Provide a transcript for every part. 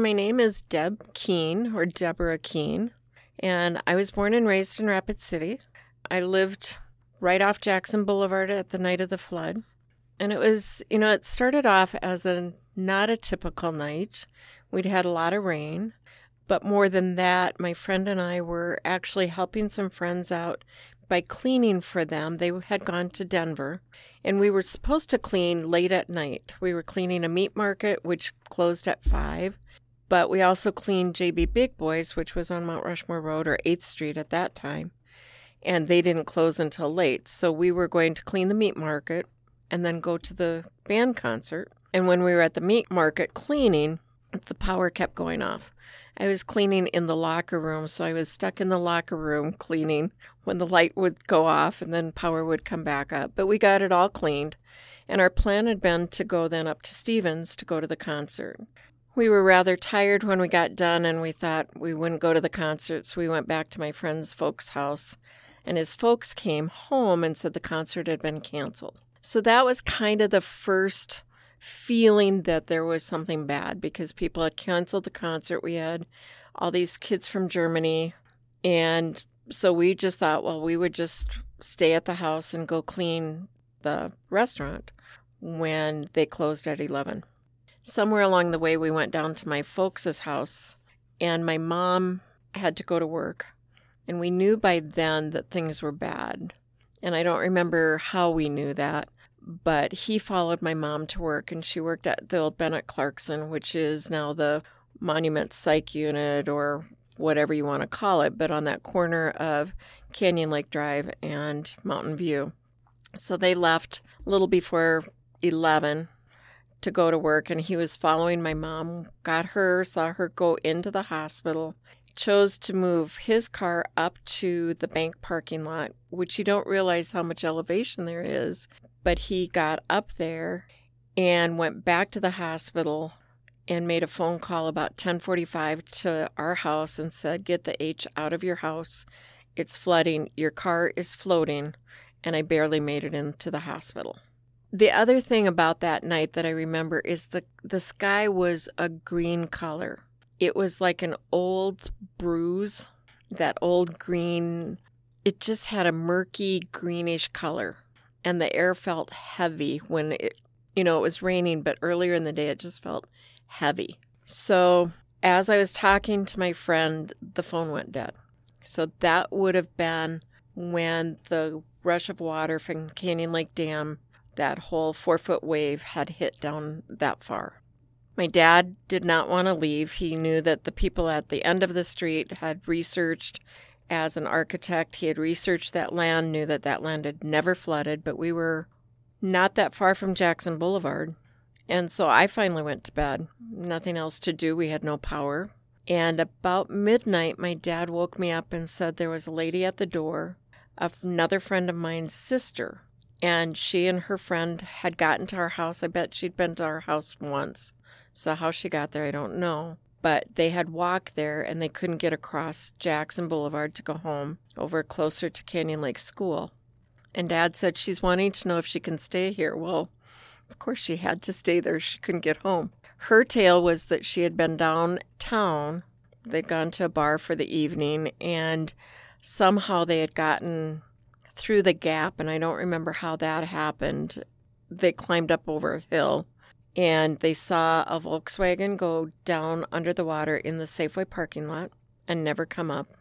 My name is Deb Kuehn or Deborah Kuehn, and I was born and raised in Rapid City. I lived right off Jackson Boulevard at the night of the flood. And it was, you know, it started off as a not a typical night. We'd had a lot of rain, but more than that, my friend and I were actually helping some friends out by cleaning for them. They had gone to Denver, and we were supposed to clean late at night. We were cleaning a meat market, which closed at 5, but we also cleaned JB Big Boys, which was on Mount Rushmore Road or 8th Street at that time. And they didn't close until late. So we were going to clean the meat market and then go to the band concert. And when we were at the meat market cleaning, the power kept going off. I was cleaning in the locker room, so I was stuck in the locker room cleaning when the light would go off and then power would come back up. But we got it all cleaned. And our plan had been to go then up to Stevens to go to the concert. We were rather tired when we got done, and we thought we wouldn't go to the concert, so we went back to my friend's folks' house. And his folks came home and said the concert had been canceled. So that was kind of the first feeling that there was something bad because people had canceled the concert. We had all these kids from Germany. And so we just thought, well, we would just stay at the house and go clean the restaurant when they closed at 11 somewhere along the way, we went down to my folks' house, and my mom had to go to work. And we knew by then that things were bad. And I don't remember how we knew that, but he followed my mom to work, and she worked at the old Bennett Clarkson, which is now the Monument Psych Unit or whatever you want to call it, but on that corner of Canyon Lake Drive and Mountain View. So they left a little before 11 to go to work and he was following my mom, got her, saw her go into the hospital, chose to move his car up to the bank parking lot, which you don't realize how much elevation there is. But he got up there and went back to the hospital and made a phone call about 10:45 to our house and said, "Get the H out of your house. It's flooding. Your car is floating." And I barely made it into the hospital. The other thing about that night that I remember is the the sky was a green color. It was like an old bruise, that old green. It just had a murky greenish color, and the air felt heavy when it, you know, it was raining. But earlier in the day, it just felt heavy. So as I was talking to my friend, the phone went dead. So that would have been when the rush of water from Canyon Lake Dam that whole four foot wave had hit down that far. My dad did not want to leave. He knew that the people at the end of the street had researched as an architect. He had researched that land, knew that that land had never flooded, but we were not that far from Jackson Boulevard. And so I finally went to bed. Nothing else to do. We had no power. And about midnight, my dad woke me up and said there was a lady at the door, another friend of mine's sister, and she and her friend had gotten to our house. I bet she'd been to our house once. So, how she got there, I don't know. But they had walked there and they couldn't get across Jackson Boulevard to go home over closer to Canyon Lake School. And Dad said she's wanting to know if she can stay here. Well, of course, she had to stay there. She couldn't get home. Her tale was that she had been downtown. They'd gone to a bar for the evening and somehow they had gotten through the gap, and I don't remember how that happened. They climbed up over a hill and they saw a Volkswagen go down under the water in the Safeway parking lot and never come up.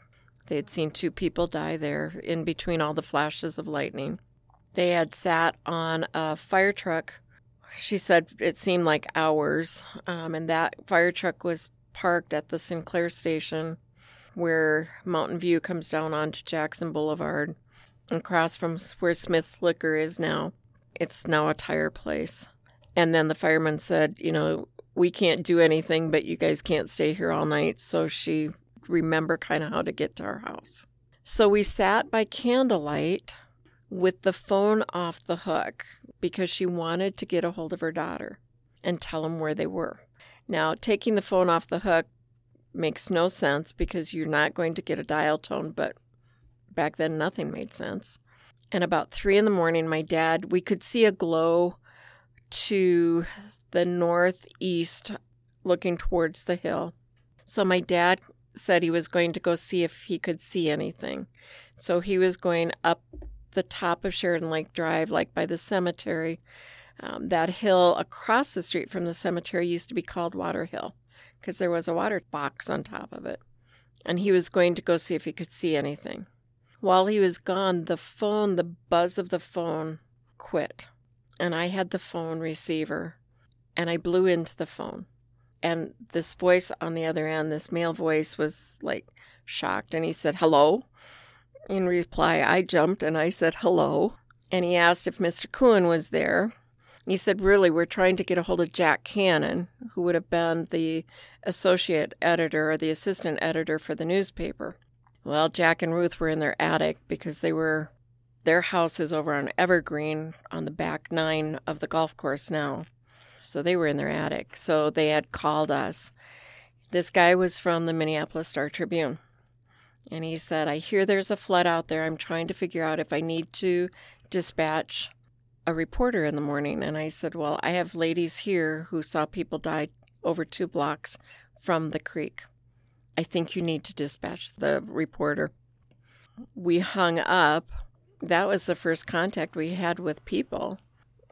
They had seen two people die there in between all the flashes of lightning. They had sat on a fire truck. She said it seemed like hours, um, and that fire truck was parked at the Sinclair station where Mountain View comes down onto Jackson Boulevard across from where Smith Liquor is now. It's now a tire place. And then the fireman said, you know, we can't do anything, but you guys can't stay here all night. So she remembered kind of how to get to our house. So we sat by candlelight with the phone off the hook because she wanted to get a hold of her daughter and tell them where they were. Now, taking the phone off the hook makes no sense because you're not going to get a dial tone, but Back then, nothing made sense. And about three in the morning, my dad, we could see a glow to the northeast, looking towards the hill. So my dad said he was going to go see if he could see anything. So he was going up the top of Sheridan Lake Drive, like by the cemetery. Um, that hill across the street from the cemetery used to be called Water Hill because there was a water box on top of it. And he was going to go see if he could see anything. While he was gone, the phone, the buzz of the phone quit. And I had the phone receiver and I blew into the phone. And this voice on the other end, this male voice, was like shocked. And he said, Hello. In reply, I jumped and I said, Hello. And he asked if Mr. Cohen was there. He said, Really, we're trying to get a hold of Jack Cannon, who would have been the associate editor or the assistant editor for the newspaper. Well, Jack and Ruth were in their attic because they were, their house is over on Evergreen on the back nine of the golf course now. So they were in their attic. So they had called us. This guy was from the Minneapolis Star Tribune. And he said, I hear there's a flood out there. I'm trying to figure out if I need to dispatch a reporter in the morning. And I said, Well, I have ladies here who saw people die over two blocks from the creek. I think you need to dispatch the reporter. We hung up. That was the first contact we had with people.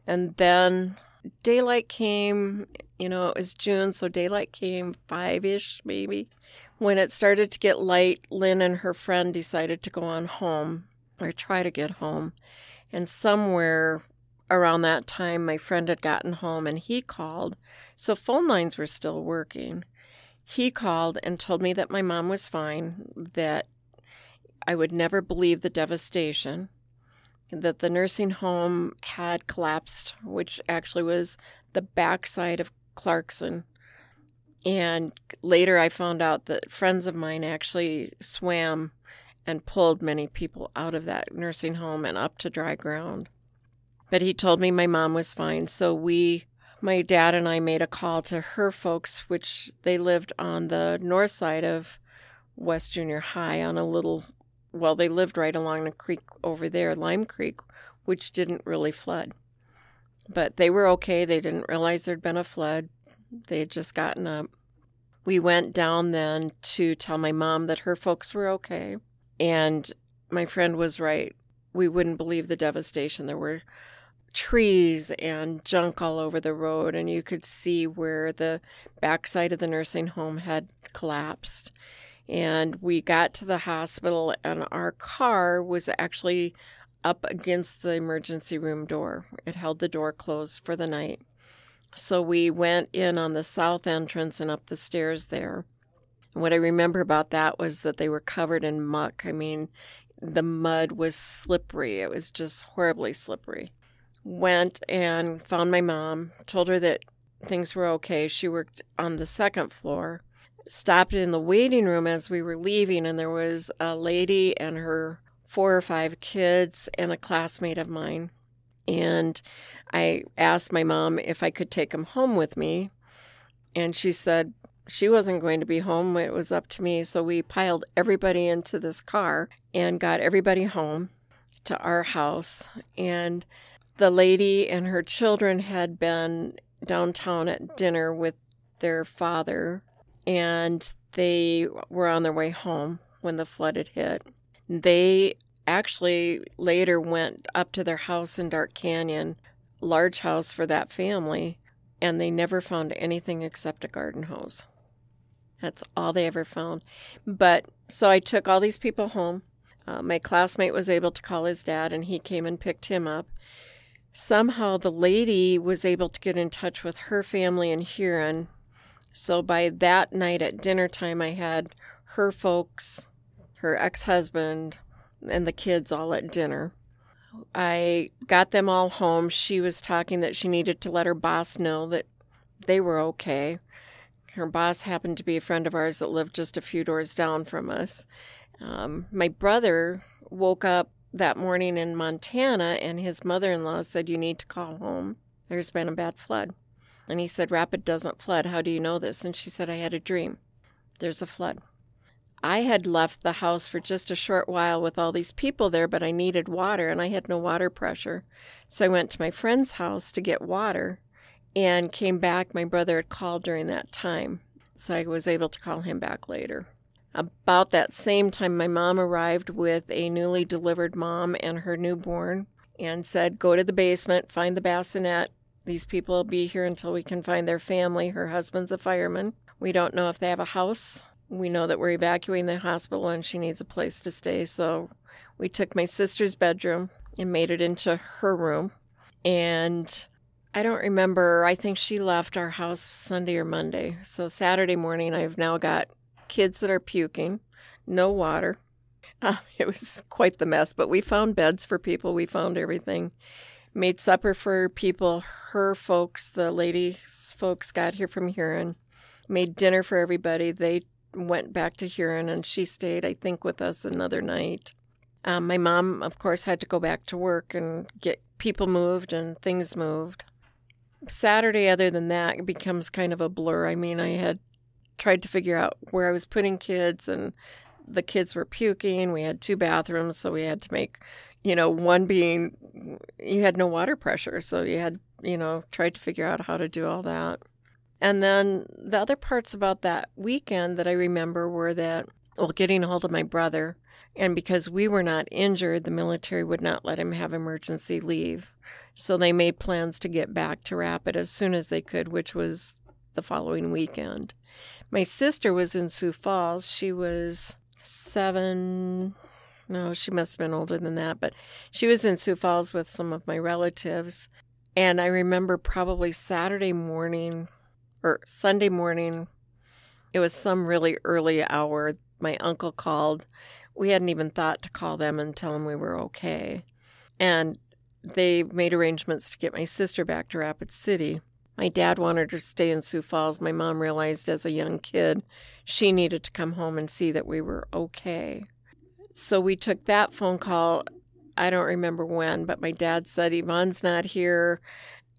And then daylight came, you know, it was June, so daylight came five ish maybe. When it started to get light, Lynn and her friend decided to go on home or try to get home. And somewhere around that time, my friend had gotten home and he called. So phone lines were still working. He called and told me that my mom was fine, that I would never believe the devastation, that the nursing home had collapsed, which actually was the backside of Clarkson. And later I found out that friends of mine actually swam and pulled many people out of that nursing home and up to dry ground. But he told me my mom was fine, so we my dad and I made a call to her folks, which they lived on the north side of West Junior High on a little, well, they lived right along the creek over there, Lime Creek, which didn't really flood. But they were okay. They didn't realize there'd been a flood. They had just gotten up. We went down then to tell my mom that her folks were okay. And my friend was right. We wouldn't believe the devastation. There were trees and junk all over the road, and you could see where the backside of the nursing home had collapsed. And we got to the hospital, and our car was actually up against the emergency room door. It held the door closed for the night. So we went in on the south entrance and up the stairs there. And what I remember about that was that they were covered in muck. I mean, the mud was slippery. It was just horribly slippery went and found my mom, told her that things were okay. She worked on the second floor. Stopped in the waiting room as we were leaving, and there was a lady and her four or five kids and a classmate of mine. And I asked my mom if I could take them home with me. And she said she wasn't going to be home. It was up to me. So we piled everybody into this car and got everybody home to our house. And the lady and her children had been downtown at dinner with their father, and they were on their way home when the flood had hit. They actually later went up to their house in Dark Canyon, large house for that family, and they never found anything except a garden hose. That's all they ever found. But so I took all these people home. Uh, my classmate was able to call his dad, and he came and picked him up somehow the lady was able to get in touch with her family in Huron. So by that night at dinner time, I had her folks, her ex husband, and the kids all at dinner. I got them all home. She was talking that she needed to let her boss know that they were okay. Her boss happened to be a friend of ours that lived just a few doors down from us. Um, my brother woke up that morning in Montana, and his mother in law said, You need to call home. There's been a bad flood. And he said, Rapid doesn't flood. How do you know this? And she said, I had a dream. There's a flood. I had left the house for just a short while with all these people there, but I needed water and I had no water pressure. So I went to my friend's house to get water. and came back. My brother had called during that time, so I was able to call him back later. About that same time, my mom arrived with a newly delivered mom and her newborn and said, Go to the basement, find the bassinet. These people will be here until we can find their family. Her husband's a fireman. We don't know if they have a house. We know that we're evacuating the hospital and she needs a place to stay. So we took my sister's bedroom and made it into her room. And I don't remember, I think she left our house Sunday or Monday. So Saturday morning, I've now got kids that are puking, no water. Uh, it was quite the mess, but we found beds for people. We found everything. Made supper for people. Her folks, the ladies' folks, got here from Huron. Made dinner for everybody. They went back to Huron, and she stayed, I think, with us another night. Um, my mom, of course, had to go back to work and get people moved and things moved. Saturday, other than that, becomes kind of a blur. I mean, I had tried to figure out where I was putting kids, and the kids were puking. We had two bathrooms, so we had to make, you know, one being you had no water pressure, so you had, you know, tried to figure out how to do all that. And then the other parts about that weekend that I remember were that, well, getting a hold of my brother, and because we were not injured, the military would not let him have emergency leave. So they made plans to get back to Rapid as soon as they could, which was the following weekend. My sister was in Sioux Falls. She was seven. No, she must have been older than that, but she was in Sioux Falls with some of my relatives. And I remember probably Saturday morning or Sunday morning, it was some really early hour. My uncle called. We hadn't even thought to call them and tell them we were okay. And they made arrangements to get my sister back to Rapid City. My dad wanted her to stay in Sioux Falls. My mom realized as a young kid she needed to come home and see that we were okay. So we took that phone call. I don't remember when, but my dad said Yvonne's not here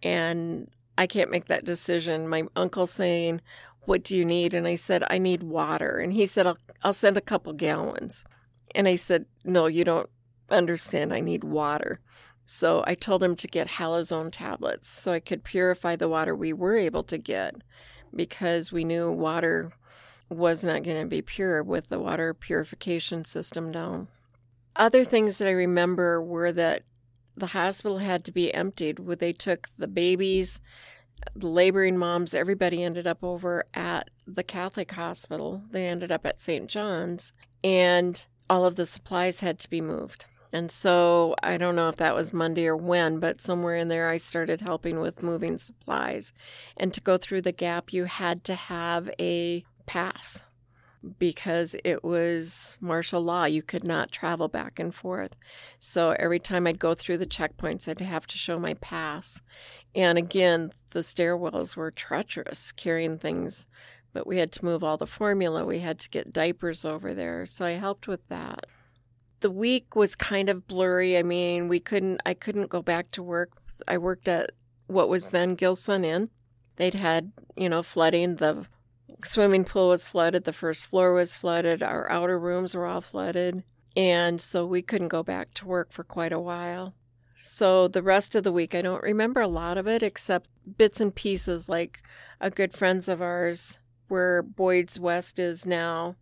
and I can't make that decision. My uncle saying, What do you need? And I said, I need water. And he said, I'll, I'll send a couple gallons. And I said, No, you don't understand. I need water. So I told him to get halazone tablets so I could purify the water we were able to get because we knew water was not going to be pure with the water purification system down. Other things that I remember were that the hospital had to be emptied. They took the babies, the laboring moms, everybody ended up over at the Catholic hospital. They ended up at St. John's, and all of the supplies had to be moved. And so I don't know if that was Monday or when, but somewhere in there I started helping with moving supplies. And to go through the gap, you had to have a pass because it was martial law. You could not travel back and forth. So every time I'd go through the checkpoints, I'd have to show my pass. And again, the stairwells were treacherous carrying things, but we had to move all the formula. We had to get diapers over there. So I helped with that the week was kind of blurry. I mean, we couldn't I couldn't go back to work. I worked at what was then Gilson Inn. They'd had, you know, flooding. The swimming pool was flooded, the first floor was flooded, our outer rooms were all flooded, and so we couldn't go back to work for quite a while. So the rest of the week, I don't remember a lot of it except bits and pieces like a good friends of ours where Boyd's West is now.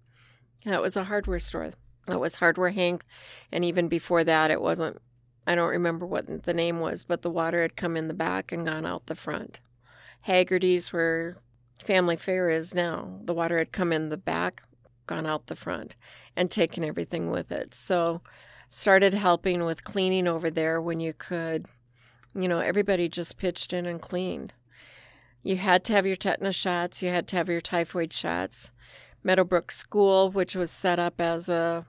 That was a hardware store. It was Hardware Hank, and even before that, it wasn't. I don't remember what the name was, but the water had come in the back and gone out the front. Haggerty's, where Family Fare is now, the water had come in the back, gone out the front, and taken everything with it. So, started helping with cleaning over there when you could. You know, everybody just pitched in and cleaned. You had to have your tetanus shots, you had to have your typhoid shots. Meadowbrook School, which was set up as a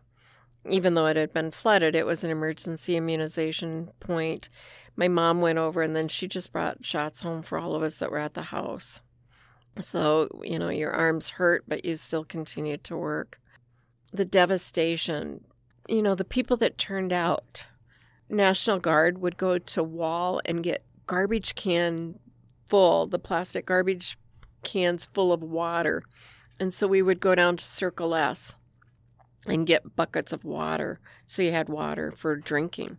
even though it had been flooded, it was an emergency immunization point. My mom went over and then she just brought shots home for all of us that were at the house. So, you know, your arms hurt, but you still continued to work. The devastation, you know, the people that turned out, National Guard would go to Wall and get garbage can full, the plastic garbage cans full of water. And so we would go down to Circle S and get buckets of water so you had water for drinking.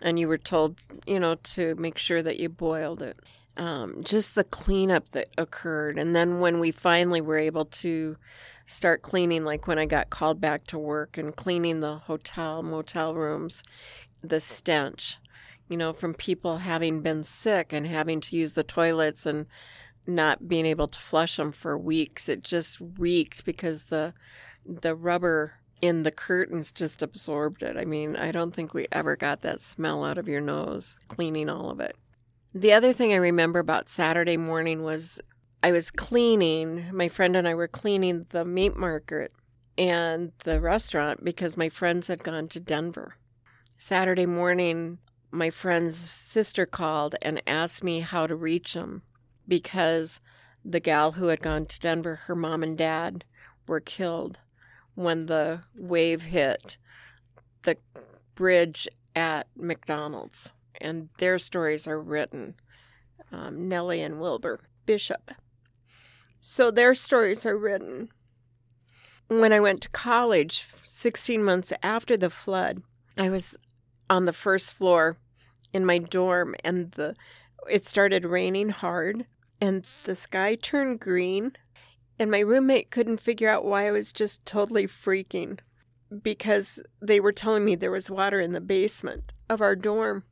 And you were told, you know, to make sure that you boiled it. um, just the cleanup that occurred. And then when we finally were able to start cleaning, like when I got called back to work and cleaning the hotel, motel rooms, the stench, you know, from people having been sick and having to use the toilets and not being able to flush them for weeks. It just reeked because the the rubber in the curtains just absorbed it. I mean, I don't think we ever got that smell out of your nose cleaning all of it. The other thing I remember about Saturday morning was I was cleaning, my friend and I were cleaning the meat market and the restaurant because my friends had gone to Denver. Saturday morning, my friend's sister called and asked me how to reach them because the gal who had gone to Denver, her mom and dad were killed when the wave hit the bridge at McDonald's. And their stories are written um, Nellie and Wilbur Bishop. So their stories are written. When I went to college, 16 months after the flood, I was on the first floor in my dorm and the it started raining hard and the sky turned green and my roommate couldn't figure out why I was just totally freaking because they were telling me there was water in the basement of our dorm.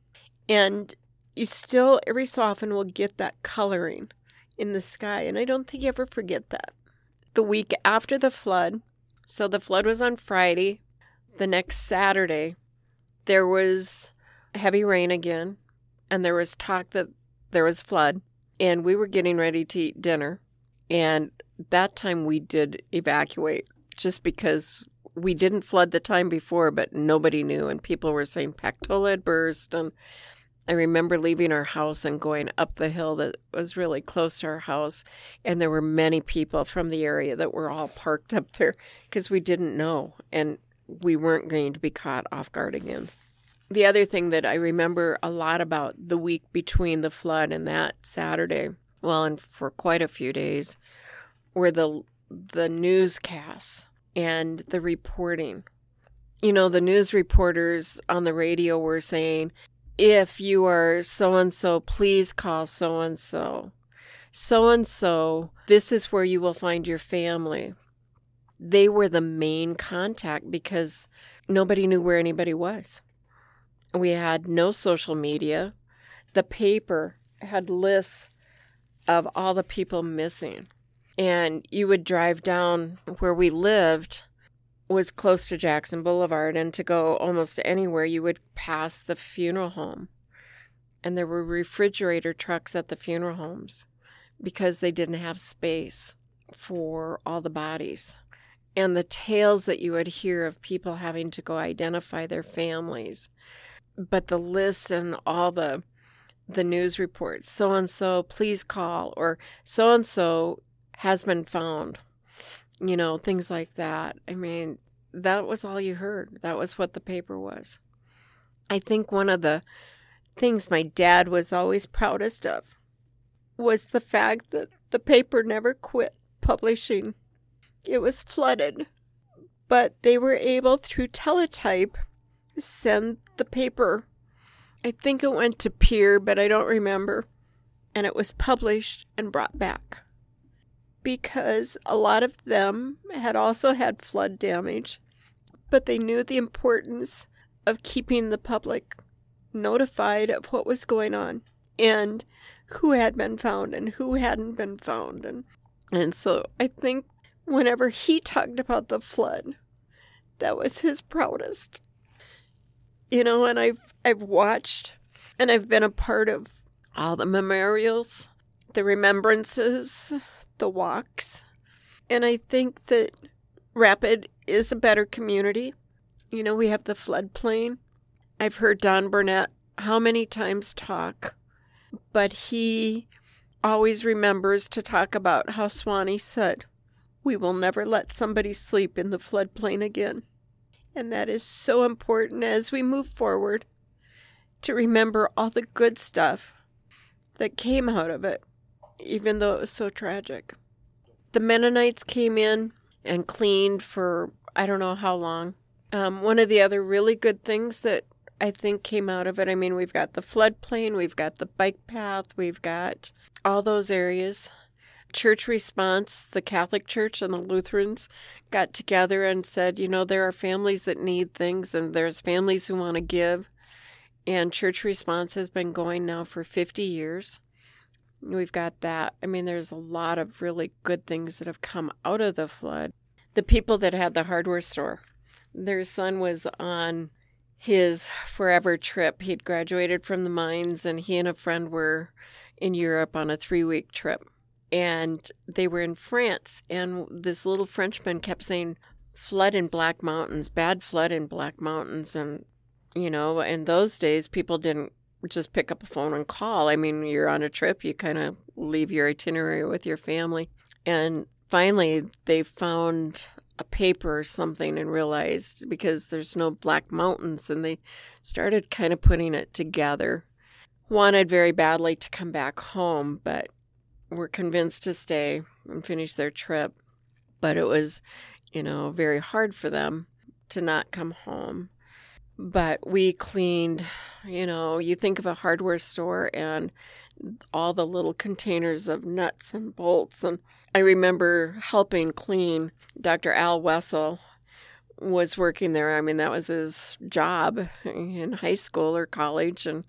And you still, every so often, will get that coloring in the sky. And I don't think you ever forget that. The week after the flood, so the flood was on Friday. The next Saturday, there was heavy rain again, and there was talk that there was flood. And we were getting ready to eat dinner. And that time we did evacuate just because we didn't flood the time before, but nobody knew, and people were saying Pactola had burst. And I remember leaving our house and going up the hill that was really close to our house, and there were many people from the area that were all parked up there because we didn't know, and we weren't going to be caught off guard again. The other thing that I remember a lot about the week between the flood and that Saturday, well, and for quite a few days, were the the newscasts and the reporting. You know, the news reporters on the radio were saying, if you are so and so, please call so and so. So and so, this is where you will find your family. They were the main contact because nobody knew where anybody was. We had no social media. The paper had lists of all the people missing and you would drive down where we lived was close to Jackson Boulevard and to go almost anywhere you would pass the funeral home. And there were refrigerator trucks at the funeral homes because they didn't have space for all the bodies. And the tales that you would hear of people having to go identify their families. But the lists and all the the news reports, so and so, please call, or so and so has been found. You know, things like that. I mean, that was all you heard. That was what the paper was. I think one of the things my dad was always proudest of was the fact that the paper never quit publishing. It was flooded, but they were able through teletype send the paper. I think it went to Pierre, but I don't remember. And it was published and brought back because a lot of them had also had flood damage, but they knew the importance of keeping the public notified of what was going on and who had been found and who hadn't been found. And and so I think whenever he talked about the flood that was his proudest. You know and I've I've watched and I've been a part of all the memorials the remembrances the walks. And I think that Rapid is a better community. You know, we have the floodplain. I've heard Don Barnett how many times talk, but he always remembers to talk about how Swanee said, We will never let somebody sleep in the floodplain again. And that is so important as we move forward to remember all the good stuff that came out of it even though it was so tragic. The Mennonites came in and cleaned for I don't know how long. Um, one of the other really good things that I think, came out of it. I mean, we've got the floodplain, we've got the bike path, we've got all those areas. Church response, the Catholic Church and the Lutherans got together and said, you know, there are families that need things and there's families who want to give. And church response has been going now for 50 years. We've got that. I mean, there's a lot of really good things that have come out of the flood. The people that had the hardware store, their son was on his forever trip. He'd graduated from the mines, and he and a friend were in Europe on a three week trip. And they were in France, and this little Frenchman kept saying, Flood in Black Mountains, bad flood in Black Mountains. And, you know, in those days, people didn't just pick up a phone and call. I mean, you're on a trip, you kind of leave your itinerary with your family. And finally, they found a paper or something and realized because there's no black mountains, and they started kind of putting it together. Wanted very badly to come back home, but were convinced to stay and finish their trip. But it was, you know, very hard for them to not come home. But we cleaned, you know, you think of a hardware store and all the little containers of nuts and bolts. And I remember helping clean. Dr. Al Wessel was working there. I mean, that was his job in high school or college. And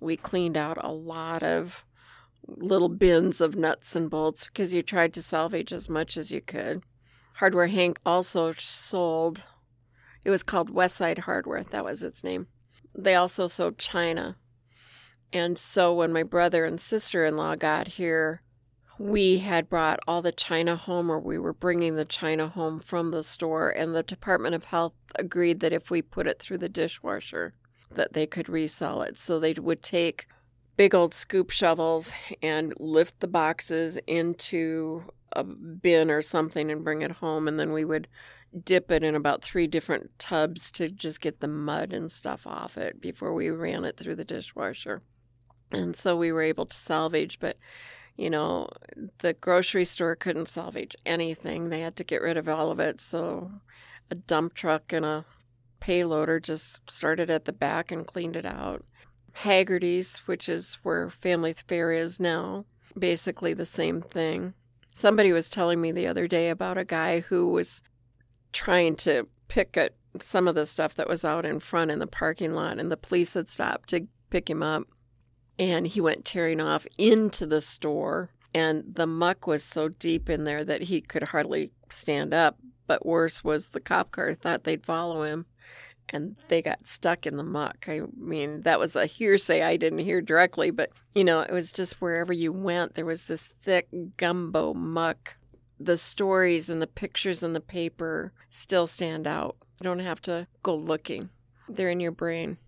we cleaned out a lot of little bins of nuts and bolts because you tried to salvage as much as you could. Hardware Hank also sold it was called Westside Hardware. That was its name. They also sold china. And so when my brother and sister in law got here, we had brought all the china home, or we were bringing the china home from the store. And the Department of Health agreed that if we put it through the dishwasher, that they could resell it. So they would take big old scoop shovels and lift the boxes into a bin or something and bring it home. And then we would dip it in about three different tubs to just get the mud and stuff off it before we ran it through the dishwasher. And so we were able to salvage, but you know, the grocery store couldn't salvage anything. They had to get rid of all of it. So a dump truck and a payloader just started at the back and cleaned it out. Haggerty's, which is where Family Fare is now, basically the same thing. Somebody was telling me the other day about a guy who was trying to pick at some of the stuff that was out in front in the parking lot, and the police had stopped to pick him up. And he went tearing off into the store, and the muck was so deep in there that he could hardly stand up. But worse was the cop car thought they'd follow him, and they got stuck in the muck. I mean, that was a hearsay I didn't hear directly, but you know, it was just wherever you went, there was this thick gumbo muck the stories and the pictures in the paper still stand out. You don't have to go looking, they're in your brain.